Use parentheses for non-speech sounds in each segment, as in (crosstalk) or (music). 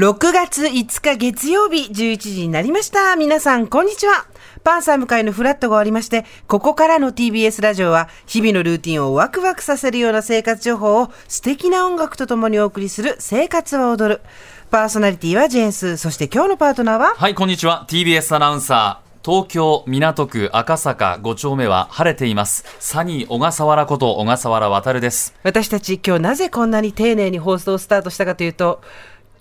6月5日月曜日11時になりました。皆さん、こんにちは。パンサー向かいのフラットが終わりまして、ここからの TBS ラジオは、日々のルーティンをワクワクさせるような生活情報を素敵な音楽とともにお送りする生活は踊る。パーソナリティはジェーンス。そして今日のパートナーは？はい、こんにちは。TBS アナウンサー。東京港区赤坂5丁目は晴れています。サニー小笠原こと小笠原渉です。私たち今日なぜこんなに丁寧に放送をスタートしたかというと、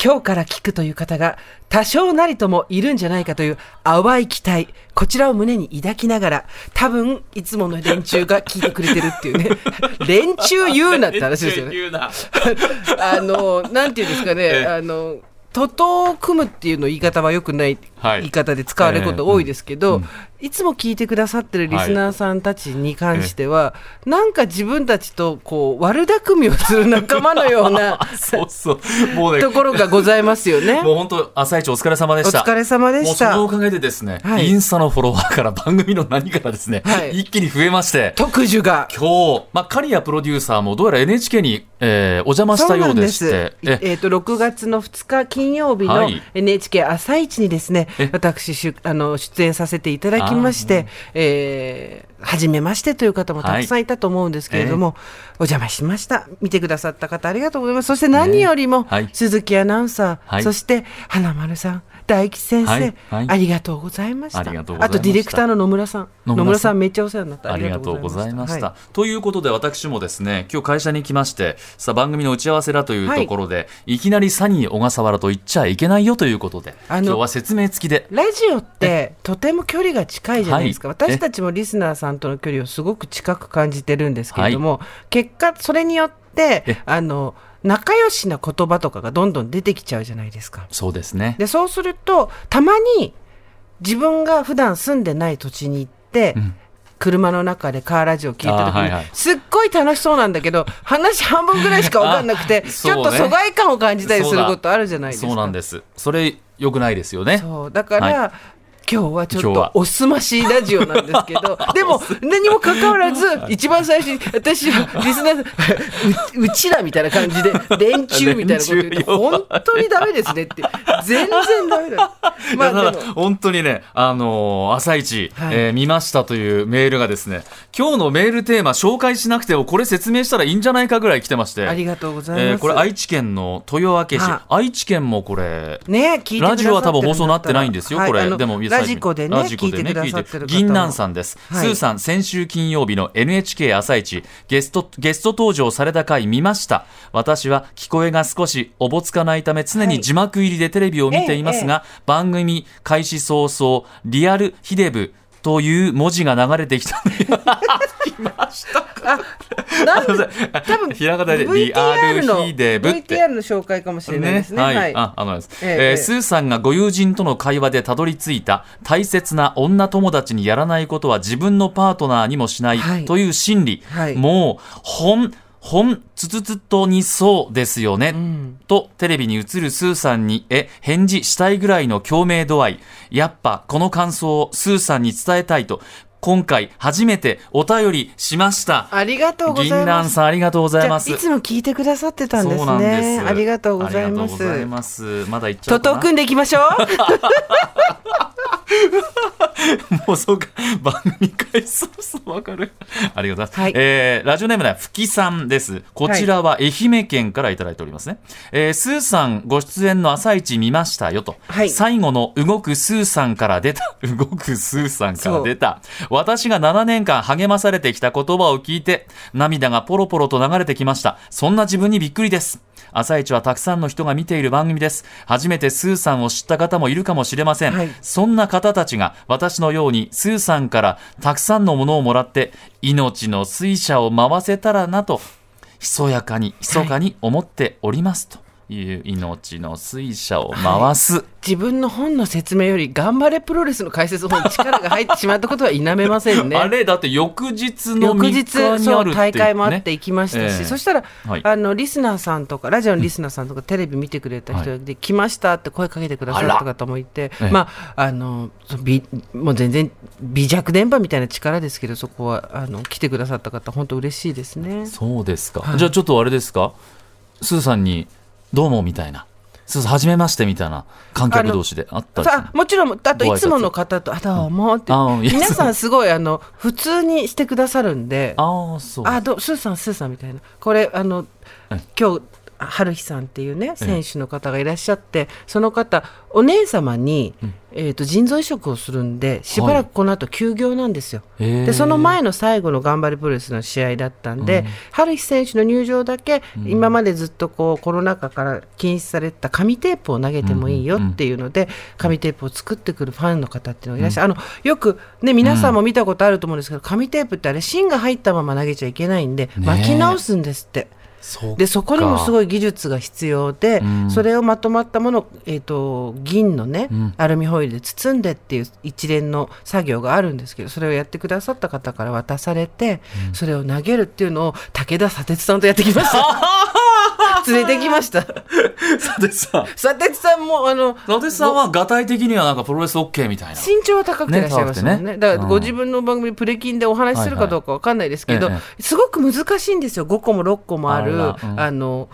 今日から聞くという方が多少なりともいるんじゃないかという淡い期待、こちらを胸に抱きながら、多分いつもの連中が聞いてくれてるっていうね、(laughs) 連中言うなって話ですよね。言うな。(laughs) あの、なんていうんですかね、ええ。あの、徒党を組むっていうの言い方は良くない言い方で使われること多いですけど、うん。いつも聞いてくださってるリスナーさんたちに関しては、なんか自分たちとこう悪巧みをする仲間のような (laughs) そうそう。もうね、ところがございますよね。(laughs) もう本当、朝一お疲れ様でした。お疲れ様でした。そのおかげでですね、はい。インスタのフォロワーから番組の何からですね、はい。一気に増えまして、特需が。今日、まあ、刈谷プロデューサーもどうやら NHK に、えーお邪魔したようでして、そうなんです。えっ、と、6月の2日金曜日のはい。NHK 朝一にですね、え私しゅあの、出演させていただきまして、えー、初めましてという方もたくさんいたと思うんですけれども、お邪魔しました。見てくださった方ありがとうございます。そして何よりも、鈴木アナウンサー、はい。そして花丸さん、大吉先生、はいはいありがとうございました。あとディレクターの野村さん。野村さんめっちゃお世話になった。ありがとうございました。はということで私もですね、今日会社に来まして、さあ番組の打ち合わせだというところで、い、きなりサニー小笠原と言っちゃいけないよということで、あの今日は説明付きで。ラジオってとても距離が近いじゃないですか、はい私たちもリスナーさんとの距離をすごく近く感じてるんですけれども、結果それによってえあの仲良しな言葉とかがどんどん出てきちゃうじゃないですかそうですね。でそうするとたまに自分が普段住んでない土地に行って、ん車の中でカーラジオ聞いた時に、はいはいすっごい楽しそうなんだけど話半分ぐらいしか分かんなくて、(laughs) あちょっと疎外感を感じたりすることあるじゃないですか。そうなんです。それ良くないですよね。そうだから、は今日はちょっとおすましラジオなんですけど (laughs) でも何もかかわらず一番最初に私はリスナーううちらみたいな感じで (laughs) 連中みたいなこと言って本当にダメですねって。全然ダメだ (laughs) まあだ本当にね、あのー朝一、はい。えー見ましたというメールがですね、今日のメールテーマ紹介しなくてもこれ説明したらいいんじゃないかぐらい来てまして、ありがとうございます、えーこれ愛知県の豊明市。は、愛知県もこれ、ねラジオは多分放送なってないんですよ、これ。でも、ラジコでねラジコでね聞いてくださってる銀南さんです。はいスーさん、先週金曜日の NHK 朝一、ゲスト、ゲスト登場された回見ました。私は聞こえが少しおぼつかないため常に字幕入りでテレビを見ていますが、番組開始早々、リアルヒデブという文字が流れてきた (laughs) ので、なんで多分ひらがなでリア VTR ルのヒデブって。VTR の紹介かもしれないですね。はい、あ、あのです、えええースーさんがご友人との会話でたどり着いた大切な女友達にやらないことは自分のパートナーにもしないはい。という心理、はい。もう、ほん、ほん、つつつとにそうですよね、とテレビに映るスーさんに、え、返事したいぐらいの共鳴度合い、やっぱこの感想をスーさんに伝えたいと、今回初めてお便りしました。ありがとうござい銀ます南さんありがとうございます。いつも聞いてくださってたんですね。ありがとうございまありがとうございすます。まだ言っちゃおうかな。徒党組んでいきましょう (laughs) もうそうか。番組開始そうそうわかる？ありがとうございます。はいえーラジオネームではふきさんです。こちらは愛媛県からいただいておりますね。えースーさんご出演の朝一見ましたよと。はい最後の動くスーさんから出た。(laughs) 動くスーさんから出た。私が7年間励まされてきた言葉を聞いて、涙がポロポロと流れてきました。そんな自分にびっくりです。朝一はたくさんの人が見ている番組です。初めてスーさんを知った方もいるかもしれません。はいそんなな方たちが私のようにスーさんからたくさんのものをもらって命の水車を回せたらなとひそやかにひそかに思っておりますと。いう命の水車を回す、自分の本の説明より頑張れプロレスの解説本に力が入ってしまったことは否めませんね。(laughs) あれだって翌日の3翌日日に大会もあって行きましたし、ええ。そしたら、はいあのリスナーさんとかラジオのリスナーさんとか、テレビ見てくれた人で、来ましたって声かけてくださった方もいて、ええ。まああのもう全然微弱電波みたいな力ですけどそこはあの来てくださった方本当嬉しいですね。そうですか、はい。じゃあちょっとあれですか？スーさんにどうもみたいな。そうそう初めましてみたいな観客同士であったりもちろんあといつもの方と「あどうも」って。あうん。皆さんすごいあの普通にしてくださるんでああそうあどうスーさんスーさんみたいなこれあのえ今日春日さんっていうね選手の方がいらっしゃってその方お姉様に、えー、と腎臓移植をするんでしばらくこの後休業なんですよ。へー。でその前の最後の頑張りプロレスの試合だったんで、春日選手の入場だけ、今までずっとこうコロナ禍から禁止されてた紙テープを投げてもいいよっていうので、紙テープを作ってくるファンの方っていうのがいらっしゃる、あのよくね皆さんも見たことあると思うんですけど、紙テープってあれ芯が入ったまま投げちゃいけないんで、ね巻き直すんですって。そうでそこにもすいごい技術が必要で、うん。それをまとまったものを、えー、と銀のね、ん。アルミホイルで包んでっていう一連の作業があるんですけどそれをやってくださった方から渡されて、それを投げるっていうのを武田砂鉄さんとやってきました (laughs) (laughs) 連れてきました。(laughs) さてさ。砂鉄さんもあの伊達さんは、が体的にはなんかプロレス OK みたいな。身長は高くていらっしゃいますもんね。ねだからごうん。自分の番組プレキンでお話しするかどうかわかんないですけど、はいはい。すごく難しいんですよ。5個も6個もあるああ,、ら。うん。の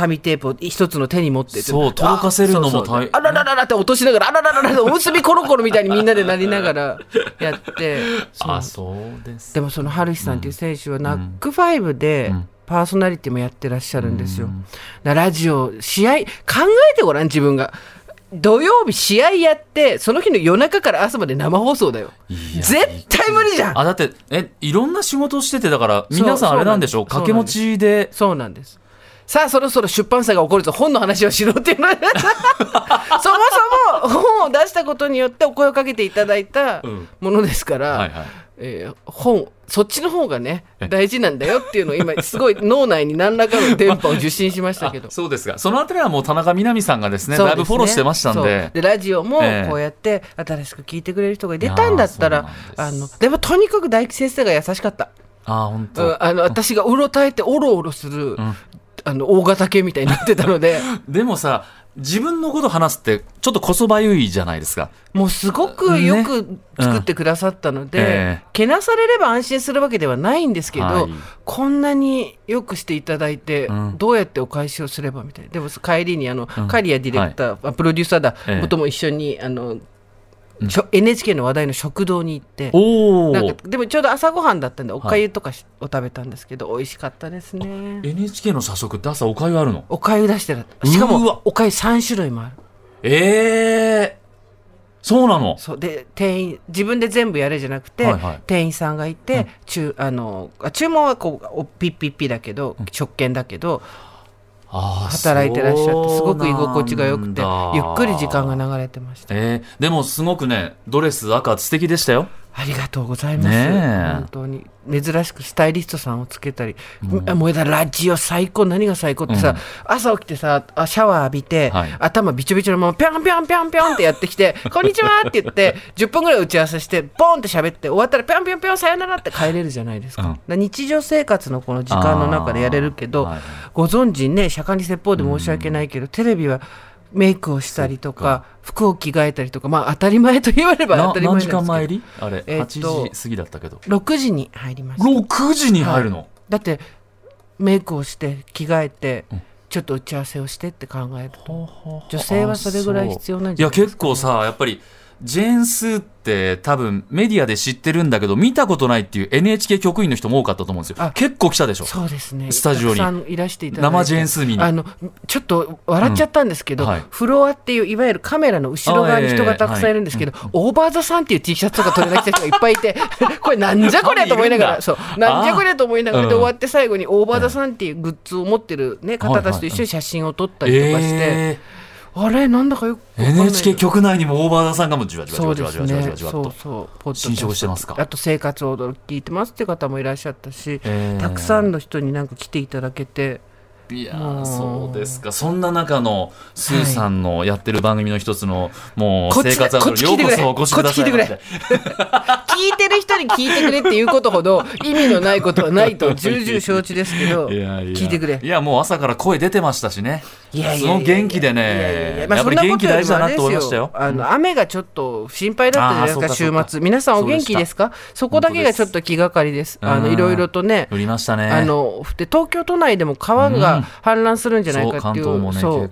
紙テープを一つの手に持っててそう届かせるのも大あららららって落としながらあららららっておむすびコロコロみたいにみんなでなりながら (laughs) やって。あ、そう。です。でもその春日さんっていう選手はナックファイブでパーソナリティもやってらっしゃるんですよ。ラジオ試合考えてごらん自分が。土曜日試合やってその日の夜中から朝まで生放送だよ。絶対無理じゃん。あ、だって、え、いろんな仕事をしてて、だから、皆さんあれなんでしょう？掛け持ちで。そうなんです。さあそろそろ出版社が起こると本の話をしろっていうの。(laughs) そもそも本を出したことによってお声をかけていただいたうん。ものですから、はいはい。えー本そっちの方がねえ。大事なんだよっていうのを今すごい脳内に何らかの電波を受信しましたけど。あそうですか。そのあたりはもう田中みな実さんがですね、ね。だいぶフォローしてましたんで。でラジオもええ。こうやって新しく聞いてくれる人が出たんだったら、あのでもとにかく大吉先生が優しかった、あ、本うん当。あの私がうろたえておろおろする、ん。あの大型犬みたいになってたので。(laughs) でもさ、自分のこと話すって、ちょっとこそばゆいじゃないですか。もうすごくよく作ってくださったので、うん。ええ。けなされれば安心するわけではないんですけど、はいこんなによくしていただいて、うん。どうやってお返しをすればみたいな。でも帰りにあの、カリアディレクター、あプロデューサーだ、ええ。ことも一緒にあの、しょ NHK の話題の食堂に行って。なんか。でもちょうど朝ごはんだったんでおかゆとかしを食べたんですけど、美味しかったですね。NHK の社食って朝おかゆあるの？おかゆ出してたしかうわもおかゆ3種類もある。ええそうなの？そう。で店員自分で全部やれじゃなくて、はいはい。店員さんがいて、注あのあ注文はこうおピッピッピだけど食券だけど働いてらっしゃってすごく居心地が良くてゆっくり時間が流れてました。えー、でもすごくねドレス赤素敵でしたよありがとうございます、本当に。珍しくスタイリストさんをつけたり、もう。だラジオ最高何が最高ってさ、うん。朝起きてさあシャワー浴びて、はい。頭びちょびちょのままぴょんぴょんぴょんぴょんってやってきて「(laughs) こんにちは」って言って10分ぐらい打ち合わせしてボーンって喋って終わったらぴょんぴょんぴょんさよならって帰れるじゃないですか,、うん。日常生活のこの時間の中でやれるけど、はいご存知ね釈迦に説法で申し訳ないけど、テレビはメイクをしたりとか服を着替えたりとかまあ当たり前と言わればな当たり前ですけど。間前入り？あれ、えーっと8時過ぎだったけど。6時に入りました。6時に入るの、だってメイクをして着替えて、うんちょっと打ち合わせをしてって考えると。ほうほうほう女性はそれぐらい必要なんいやじゃないですか、結構さやっぱりジェーン・スーって多分メディアで知ってるんだけど見たことないっていう NHK 局員の人も多かったと思うんですよ。あ結構来たでしょ。そうですね。スタジオに。いらしていただいて。生ジェーンスー見に。あのちょっと笑っちゃったんですけど、うんはい。フロアっていういわゆるカメラの後ろ側に人がたくさんいるんですけど、オーバーザさんっていう T シャツとか取り出した人がいっぱいいて (laughs) これなんじゃこりゃと思いながらそうなんじゃこりゃと思いながらでうん終わって最後にオーバーザさんっていうグッズを持ってる、ね、方たちと一緒に写真を撮ったりとかして、えあれ？なんだかよくわかー、んない NHK 局内にもオーバーダさんがもうじわじわじわじわじわじわじね。わじわとそうそう。ポッドキャスト。侵食してますか？あと生活を驚き聞いてますって方もいらっしゃったし、えー。たくさんの人になんか来ていただけて、いやそうですか。そんな中のスーさんのやってる番組の一つのもうこっち生活アウトこっち聞いてくれ。ようこそお越しください聞いてる人に聞いてくれっていうことほど意味のないことはないと重々承知ですけど、(laughs) 聞いてくれ。い。やもう朝から声出てましたしね。いやいやいやすごい元気でね。やっぱり元気大事だなと思いましたよ。あの雨がちょっと心配だったじゃないですか週末。皆さんお元気ですか？そこだけがちょっと気がかりです。あのうん。いろいろとね。降りましたね。あので東京都内でも川が氾濫するんじゃないかっていう、そう関東もねそう。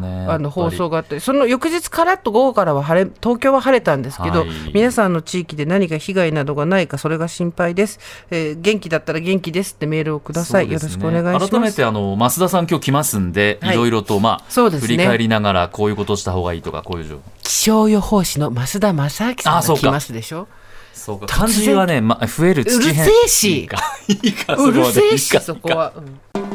ねあの放送があってその翌日からっと午後からは晴れ東京は晴れたんですけど、はい。皆さんの地域で何か被害などがないかそれが心配です、えー元気だったら元気ですってメールをください、よろしくお願いします。改めてあの増田さん今日来ますんで、はい。いろいろとまあ、そうですね。振り返りながらこういうことした方がいいとかこういう気象予報士の増田正明さんが来ますでしょ？そうか。漢字はね、ま、増える土変うるせえし。うるせえしそこは、うん